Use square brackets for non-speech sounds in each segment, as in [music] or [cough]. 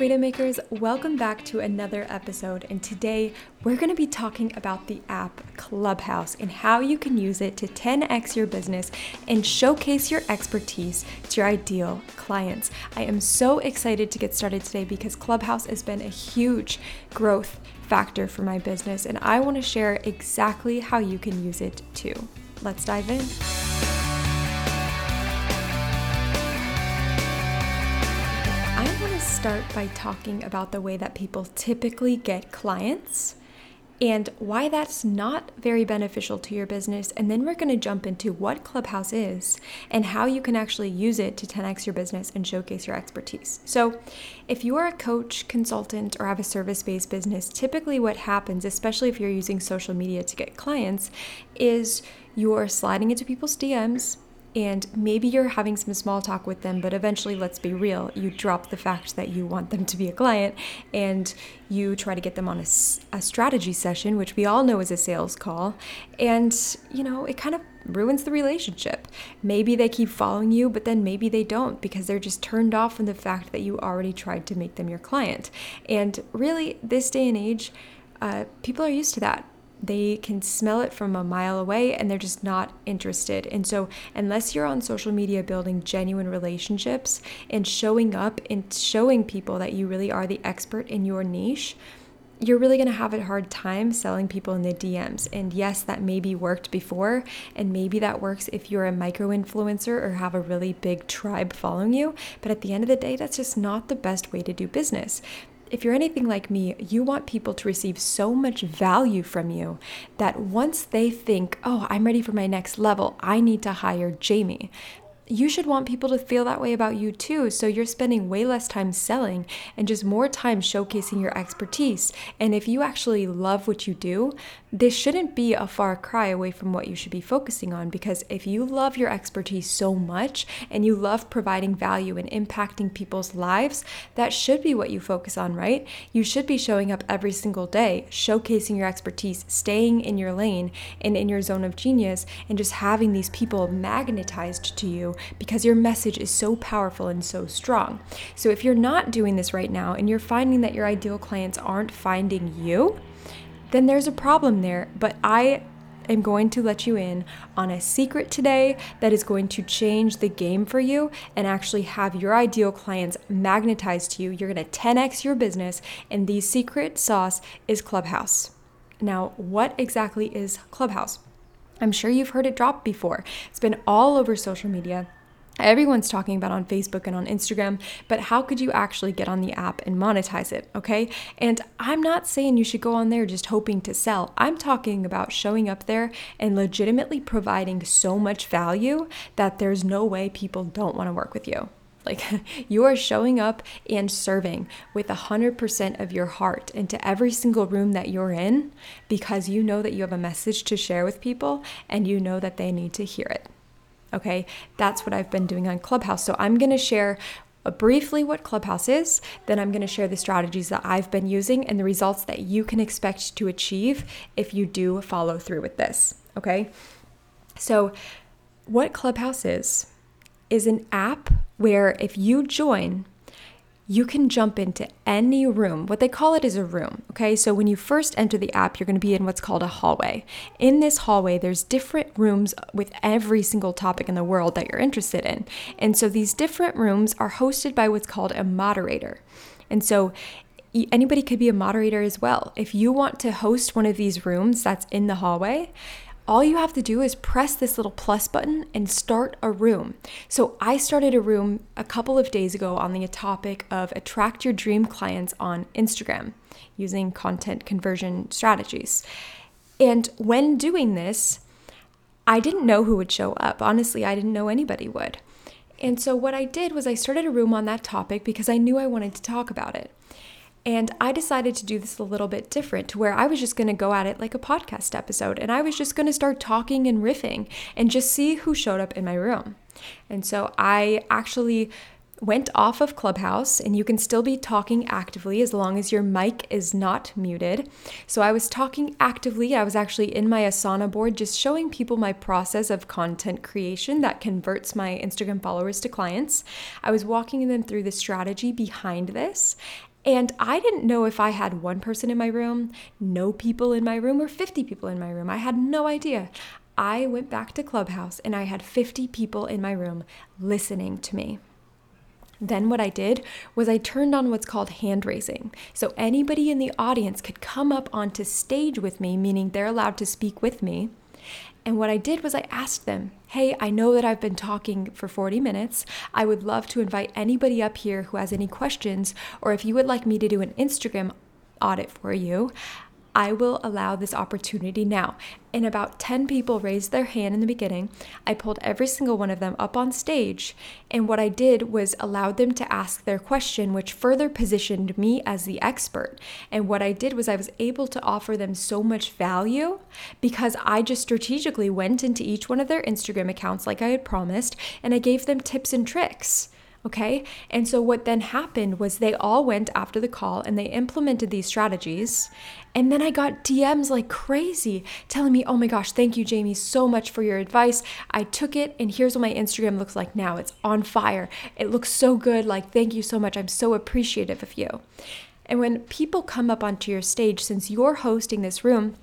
Freedom Makers, welcome back to another episode. And today we're going to be talking about the app Clubhouse and how you can use it to 10x your business and showcase your expertise to your ideal clients. I am so excited to get started today because Clubhouse has been a huge growth factor for my business, and I want to share exactly how you can use it too. Let's dive in. Start by talking about the way that people typically get clients and why that's not very beneficial to your business. And then we're going to jump into what Clubhouse is and how you can actually use it to 10x your business and showcase your expertise. So, if you are a coach, consultant, or have a service based business, typically what happens, especially if you're using social media to get clients, is you're sliding into people's DMs and maybe you're having some small talk with them, but eventually, let's be real, you drop the fact that you want them to be a client and you try to get them on a, a strategy session, which we all know is a sales call. And, you know, it kind of ruins the relationship. Maybe they keep following you, but then maybe they don't because they're just turned off from the fact that you already tried to make them your client. And really, this day and age, uh, people are used to that they can smell it from a mile away and they're just not interested. And so, unless you're on social media building genuine relationships and showing up and showing people that you really are the expert in your niche, you're really going to have a hard time selling people in the DMs. And yes, that maybe worked before, and maybe that works if you're a micro influencer or have a really big tribe following you. But at the end of the day, that's just not the best way to do business if you're anything like me, you want people to receive so much value from you that once they think, oh, I'm ready for my next level, I need to hire Jamie, you should want people to feel that way about you too. So you're spending way less time selling and just more time showcasing your expertise. And if you actually love what you do, this shouldn't be a far cry away from what you should be focusing on because if you love your expertise so much and you love providing value and impacting people's lives, that should be what you focus on, right? You should be showing up every single day, showcasing your expertise, staying in your lane and in your zone of genius, and just having these people magnetized to you because your message is so powerful and so strong. So if you're not doing this right now and you're finding that your ideal clients aren't finding you, then there's a problem there. But I am going to let you in on a secret today that is going to change the game for you and actually have your ideal clients magnetized to you. You're going to 10x your business, and the secret sauce is Clubhouse. Now, what exactly is Clubhouse? I'm sure you've heard it drop before. It's been all over social media everyone's talking about on Facebook and on Instagram, but how could you actually get on the app and monetize it? Okay. And I'm not saying you should go on there just hoping to sell. I'm talking about showing up there and legitimately providing so much value that there's no way people don't want to work with you. Like [laughs] you are showing up and serving with 100% of your heart into every single room that you're in because you know that you have a message to share with people and you know that they need to hear it. Okay, that's what I've been doing on Clubhouse. So I'm going to share uh, briefly what Clubhouse is, then I'm going to share the strategies that I've been using and the results that you can expect to achieve if you do follow through with this. Okay, so what Clubhouse is, is an app where if you join, you can jump into any room. What they call it is a room. Okay, so when you first enter the app, you're to be in what's called a hallway. In this hallway, there's different rooms with every single topic in the world that you're interested in. And so these different rooms are hosted by what's called a moderator. And so anybody could be a moderator as well. If you want to host one of these rooms that's in the hallway, all you have to do is press this little plus button and start a room. So I started a room a couple of days ago on the topic of attract your dream clients on Instagram using content conversion strategies. And when doing this, I didn't know who would show up. Honestly, I didn't know anybody would. And so what I did was I started a room on that topic because I knew I wanted to talk about it. And I decided to do this a little bit different to where I was just going to go at it like a podcast episode and I was just going to start talking and riffing and just see who showed up in my room. And so I actually went off of Clubhouse, and you can still be talking actively as long as your mic is not muted. So I was talking actively. I was actually in my Asana board just showing people my process of content creation that converts my Instagram followers to clients. I was walking them through the strategy behind this. And I didn't know if I had one person in my room, no people in my room, or 50 people in my room. I had no idea. I went back to Clubhouse and I had 50 people in my room listening to me. Then, what I did was I turned on what's called hand raising. So, anybody in the audience could come up onto stage with me, meaning they're allowed to speak with me. And what I did was I asked them, Hey, I know that I've been talking for 40 minutes. I would love to invite anybody up here who has any questions, or if you would like me to do an Instagram audit for you. I will allow this opportunity now. And about 10 people raised their hand in the beginning. I pulled every single one of them up on stage. And what I did was allowed them to ask their question, which further positioned me as the expert. And what I did was I was able to offer them so much value because I just strategically went into each one of their Instagram accounts, like I had promised, and I gave them tips and tricks. Okay. And so what then happened was they all went after the call and they implemented these strategies. And then I got DMs like crazy telling me, oh my gosh, thank you, Jamie, so much for your advice. I took it and here's what my Instagram looks like now. It's on fire. It looks so good. Like, thank you so much. I'm so appreciative of you. And when people come up onto your stage, since you're hosting this room,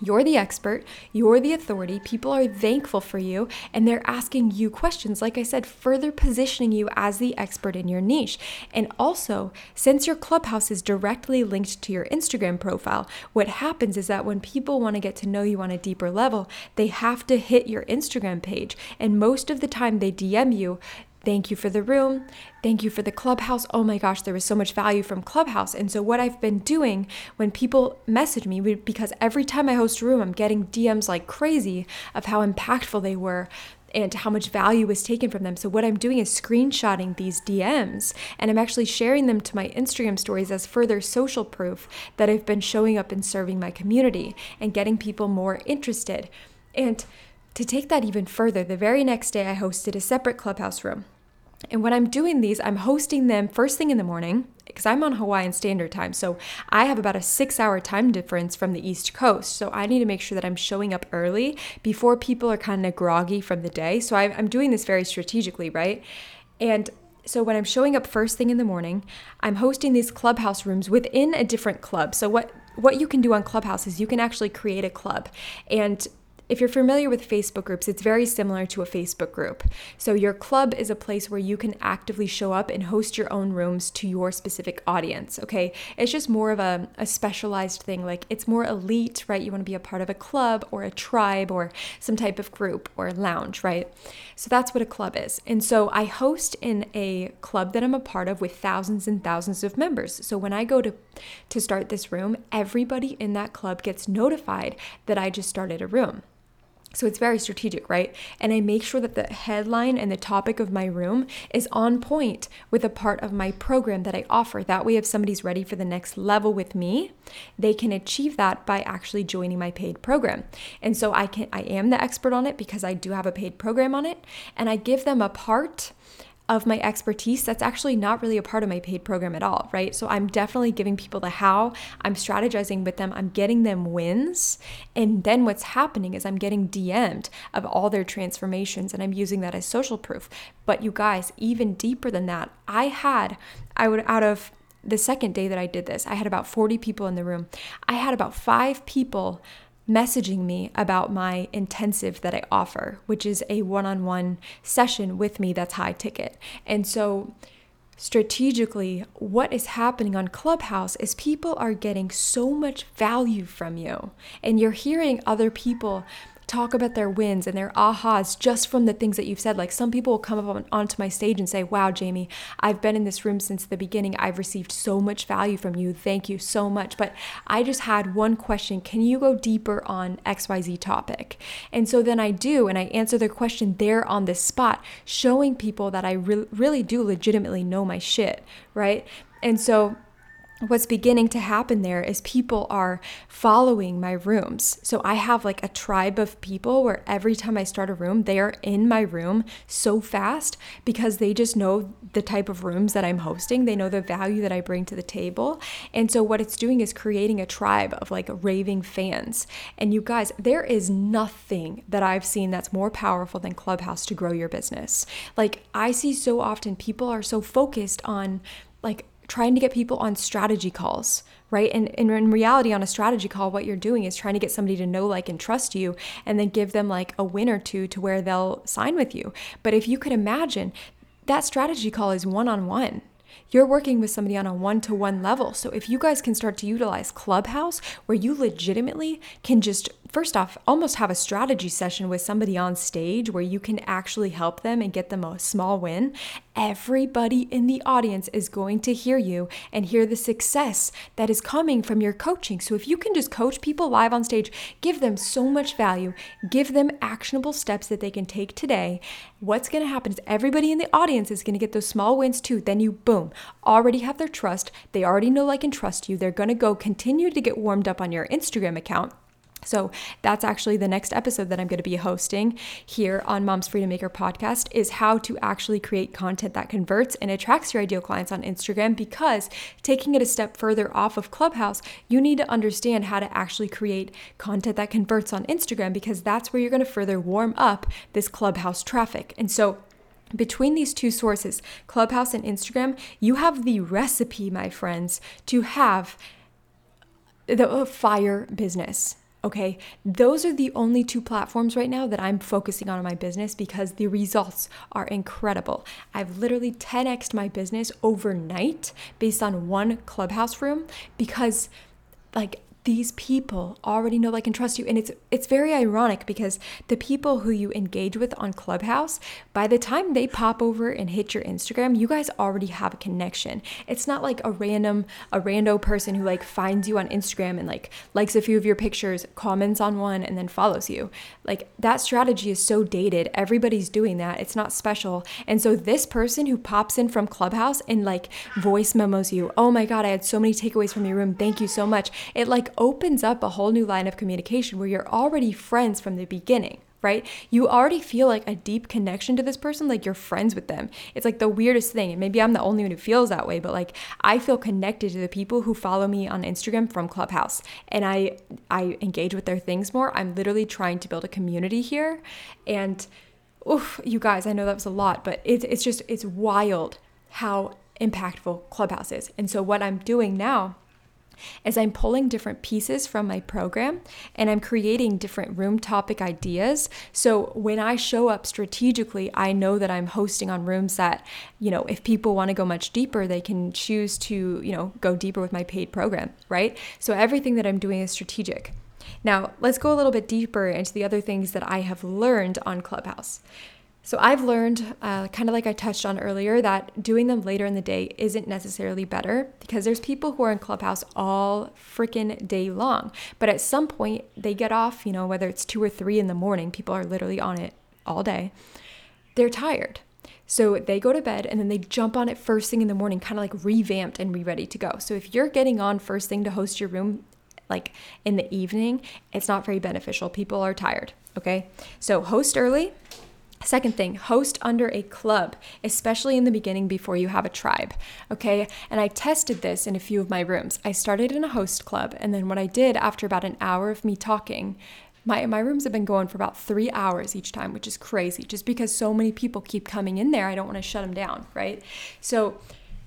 you're the expert, you're the authority. People are thankful for you and they're asking you questions. Like I said, further positioning you as the expert in your niche. And also, since your clubhouse is directly linked to your Instagram profile, what happens is that when people want to get to know you on a deeper level, they have to hit your Instagram page. And most of the time, they DM you Thank you for the room. Thank you for the clubhouse. Oh my gosh, there was so much value from Clubhouse. And so, what I've been doing when people message me, because every time I host a room, I'm getting DMs like crazy of how impactful they were and how much value was taken from them. So, what I'm doing is screenshotting these DMs and I'm actually sharing them to my Instagram stories as further social proof that I've been showing up and serving my community and getting people more interested. And to take that even further, the very next day I hosted a separate clubhouse room. And when I'm doing these, I'm hosting them first thing in the morning because I'm on Hawaiian Standard Time. So I have about a six hour time difference from the East Coast. So I need to make sure that I'm showing up early before people are kind of groggy from the day. So I'm doing this very strategically, right? And so when I'm showing up first thing in the morning, I'm hosting these clubhouse rooms within a different club. So what what you can do on Clubhouse is you can actually create a club. And if you're familiar with Facebook groups, it's very similar to a Facebook group. So, your club is a place where you can actively show up and host your own rooms to your specific audience, okay? It's just more of a, a specialized thing. Like, it's more elite, right? You want to be a part of a club or a tribe or some type of group or lounge, right? So, that's what a club is. And so, I host in a club that I'm a part of with thousands and thousands of members. So, when I go to, to start this room, everybody in that club gets notified that I just started a room. So it's very strategic, right? And I make sure that the headline and the topic of my room is on point with a part of my program that I offer. That way, if somebody's ready for the next level with me, they can achieve that by actually joining my paid program. And so I can I am the expert on it because I do have a paid program on it, and I give them a part of my expertise that's actually not really a part of my paid program at all, right? So I'm definitely giving people the how, I'm strategizing with them, I'm getting them wins. And then what's happening is I'm getting DM'd of all their transformations and I'm using that as social proof. But you guys, even deeper than that, I had, I would, out of the second day that I did this, I had about 40 people in the room. I had about five people messaging me about my intensive that I offer, which is a one on one session with me that's high ticket. And so, strategically, what is happening on Clubhouse is people are getting so much value from you, and you're hearing other people talk about their wins and their ahas just from the things that you've said. Like some people will come up on, onto my stage and say, Wow, Jamie, I've been in this room since the beginning. I've received so much value from you. Thank you so much. But I just had one question. Can you go deeper on XYZ topic? And so then I do, and I answer their question there on the spot, showing people that I re- really do legitimately know my shit, right? And so what's beginning to happen there is people are following my rooms. So I have like a tribe of people where every time I start a room, they are in my room so fast because they just know the type of rooms that I'm hosting. They know the value that I bring to the table. And so what it's doing is creating a tribe of like raving fans. And you guys, there is nothing that I've seen that's more powerful than Clubhouse to grow your business. Like I see so often people are so focused on like trying to get people on strategy calls, right? And, and, in reality, on a strategy call, what you're doing is trying to get somebody to know, like, and trust you, and then give them like a win or two to where they'll sign with you. But if you could imagine, that strategy call is one on one you're working with somebody on a one to one level. So if you guys can start to utilize Clubhouse where you legitimately can just, first off, almost have a strategy session with somebody on stage where you can actually help them and get them a small win, everybody in the audience is going to hear you and hear the success that is coming from your coaching. So if you can just coach people live on stage, give them so much value, give them actionable steps that they can take today, what's going to happen is everybody in the audience is going to get those small wins too. Then you, boom, already have their trust. They already know, like, and trust you. They're going to go continue to get warmed up on your Instagram account so that's actually the next episode that I'm going to be hosting here on Mom's Freedom Maker podcast is how to actually create content that converts and attracts your ideal clients on Instagram because taking it a step further off of Clubhouse, you need to understand how to actually create content that converts on Instagram because that's where you're going to further warm up this Clubhouse traffic. And so between these two sources, Clubhouse and Instagram, you have the recipe, my friends, to have the uh, fire business Okay, those are the only two platforms right now that I'm focusing on in my business because the results are incredible. I've literally 10xed my business overnight based on one clubhouse room because, like, these people already know like and trust you. And it's it's very ironic because the people who you engage with on clubhouse by the time they pop over and hit your instagram you guys already have a connection. It's not like a random a rando person who like finds you on instagram and like likes a few of your pictures comments on one and then follows you. Like that strategy is so dated. Everybody's doing that. It's not special. And so this person who pops in from clubhouse and like voice memos you oh my god i had so many takeaways from your room. Thank you so much. It like opens up a whole new line of communication where you're already friends from the beginning right? You already feel like a deep connection to this person, like you're friends with them. It's like the weirdest thing. And maybe I'm the only one who feels that way, but like I feel connected to the people who follow me on Instagram from Clubhouse. And I I engage with their things more. I'm literally trying to build a community here. And oof, you guys, I know that was a lot, but it's it's just it's wild how impactful Clubhouse is. And so what I'm doing now is I'm pulling different pieces from my program and I'm creating different room topic ideas. So when I show up strategically, I know that I'm hosting on rooms that, you know, if people want to go much deeper, they can choose to, you know, go deeper with my paid program, right? So everything that I'm doing is strategic. Now, let's go a little bit deeper into the other things that I have learned on Clubhouse. So I've learned, uh, kind of like I touched on earlier, that doing them later in the day isn't necessarily better because there's people who are in Clubhouse all freaking day long. But at some point, they get off, you know, whether it's two or three in the morning, people are literally on it all day. They're tired. So they go to bed and then they jump on it first thing in the morning, kind of like revamped and re ready to go. So if you're getting on first thing to host your room, like in the evening, it's not very beneficial. People are tired. Okay. So host early Second thing, host under a club, especially in the beginning before you have a tribe. Okay. And I tested this in a few of my rooms. I started in a host club. And then what I did after about an hour of me talking, my, my rooms have been going for about three hours each time, which is crazy just because so many people keep coming in there. I don't want to shut them down. Right. So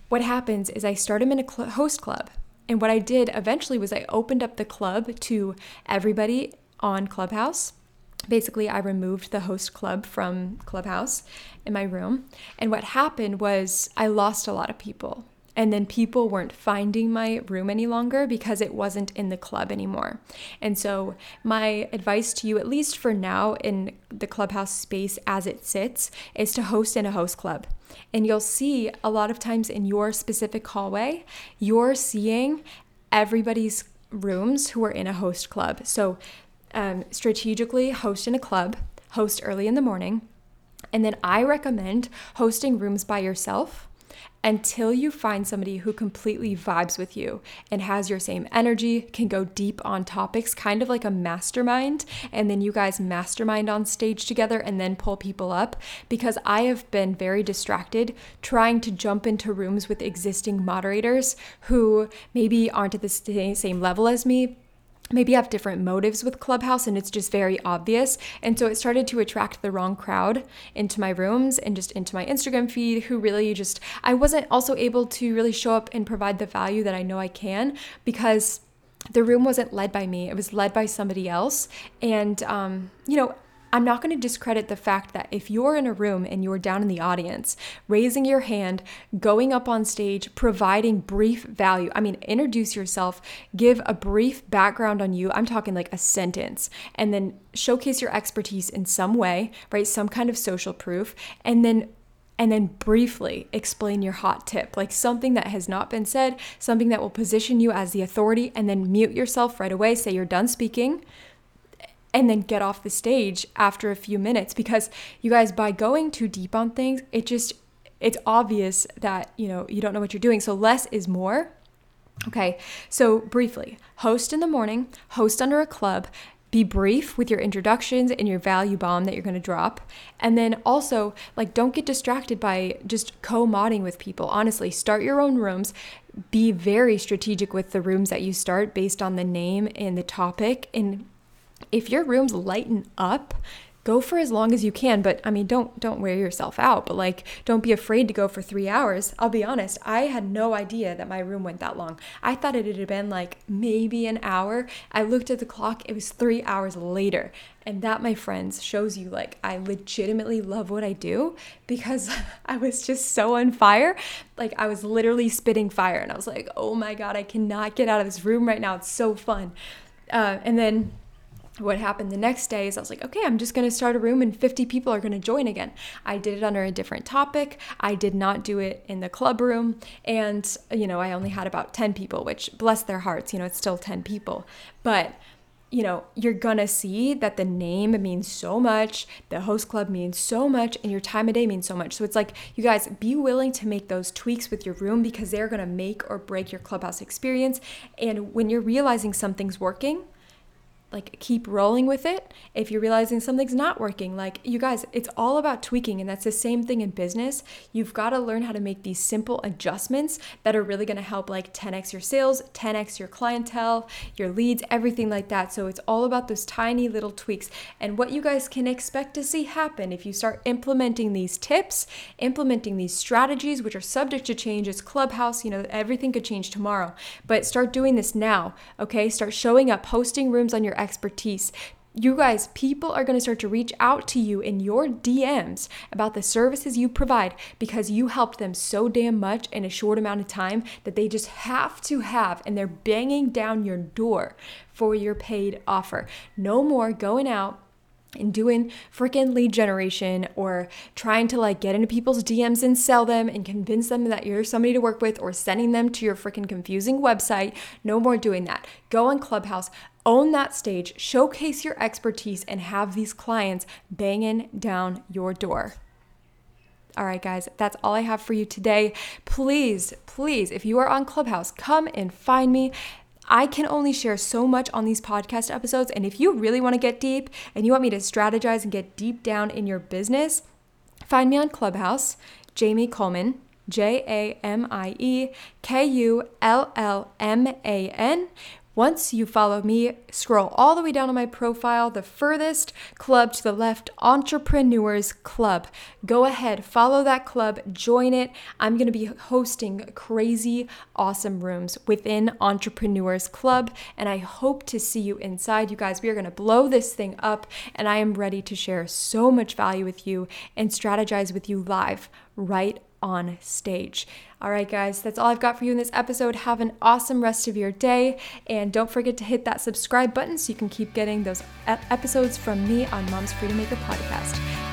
what happens is I start them in a cl- host club. And what I did eventually was I opened up the club to everybody on Clubhouse basically I removed the host club from Clubhouse in my room. And what happened was I lost a lot of people. And then people weren't finding my room any longer because it wasn't in the club anymore. And so, my advice to you, at least for now in the clubhouse space as it sits, is to host in a host club. And you'll see a lot of times in your specific hallway, you're seeing everybody's rooms who are in a host club. So um, strategically host in a club, host early in the morning. And then I recommend hosting rooms by yourself until you find somebody who completely vibes with you and has your same energy, can go deep on topics, kind of like a mastermind. And then you guys mastermind on stage together and then pull people up. Because I have been very distracted trying to jump into rooms with existing moderators who maybe aren't at the same level as me, maybe have different motives with Clubhouse and it's just very obvious. And so it started to attract the wrong crowd into my rooms and just into my Instagram feed who really just, I wasn't also able to really show up and provide the value that I know I can because the room wasn't led by me, it was led by somebody else. And, um, you know, I'm not going to discredit the fact that if you're in a room and you're down in the audience, raising your hand, going up on stage, providing brief value, I mean, introduce yourself, give a brief background on you. I'm talking like a sentence, and then showcase your expertise in some way, right? Some kind of social proof, and then and then briefly explain your hot tip, like something that has not been said, something that will position you as the authority, and then mute yourself right away. Say you're done speaking, and then get off the stage after a few minutes because you guys by going too deep on things it just it's obvious that you know you don't know what you're doing. So less is more. Okay so briefly host in the morning host under a club be brief with your introductions and your value bomb that you're going to drop. And then also like don't get distracted by just co-modding with people. Honestly start your own rooms. Be very strategic with the rooms that you start based on the name and the topic and if your rooms lighten up, go for as long as you can but i mean don't don't wear yourself out but like don't be afraid to go for three hours. I'll be honest i had no idea that my room went that long. I thought it had been like maybe an hour. I looked at the clock it was three hours later and that my friends shows you like i legitimately love what i do because [laughs] i was just so on fire. Like i was literally spitting fire and i was like oh my god i cannot get out of this room right now. It's so fun. Uh, and then what happened the next day is I was like, okay, I'm just going to start a room and 50 people are going to join again. I did it under a different topic. I did not do it in the club room. And, you know, I only had about 10 people, which bless their hearts, you know, it's still 10 people. But, you know, you're going to see that the name means so much, the host club means so much, and your time of day means so much. So it's like, you guys be willing to make those tweaks with your room because they're going to make or break your clubhouse experience. And when you're realizing something's working, like keep rolling with it. If you're realizing something's not working, like you guys, it's all about tweaking and that's the same thing in business. You've got to learn how to make these simple adjustments that are really going to help like 10x your sales, 10x your clientele, your leads, everything like that. So it's all about those tiny little tweaks and what you guys can expect to see happen if you start implementing these tips, implementing these strategies which are subject to change. It's Clubhouse, you know, everything could change tomorrow. But start doing this now, okay? Start showing up, posting rooms on your expertise. You guys, people are going to start to reach out to you in your DMs about the services you provide because you helped them so damn much in a short amount of time that they just have to have, and they're banging down your door for your paid offer. No more going out and doing freaking lead generation or trying to like get into people's DMs and sell them and convince them that you're somebody to work with or sending them to your freaking confusing website. No more doing that. Go on Clubhouse, own that stage, showcase your expertise, and have these clients banging down your door. All right, guys, that's all I have for you today. Please, please, if you are on Clubhouse, come and find me. I can only share so much on these podcast episodes. And if you really want to get deep and you want me to strategize and get deep down in your business, find me on Clubhouse, Jamie Kullman, J A M I E K U L L M A N. Once you follow me, scroll all the way down on my profile, the furthest club to the left, Entrepreneurs Club. Go ahead, follow that club, join it. I'm going to be hosting crazy, awesome rooms within Entrepreneurs Club, and I hope to see you inside. You guys, we are going to blow this thing up, and I am ready to share so much value with you and strategize with you live right on stage. All right, guys, that's all I've got for you in this episode. Have an awesome rest of your day. And don't forget to hit that subscribe button so you can keep getting those episodes from me on Mom's Freedom Maker podcast.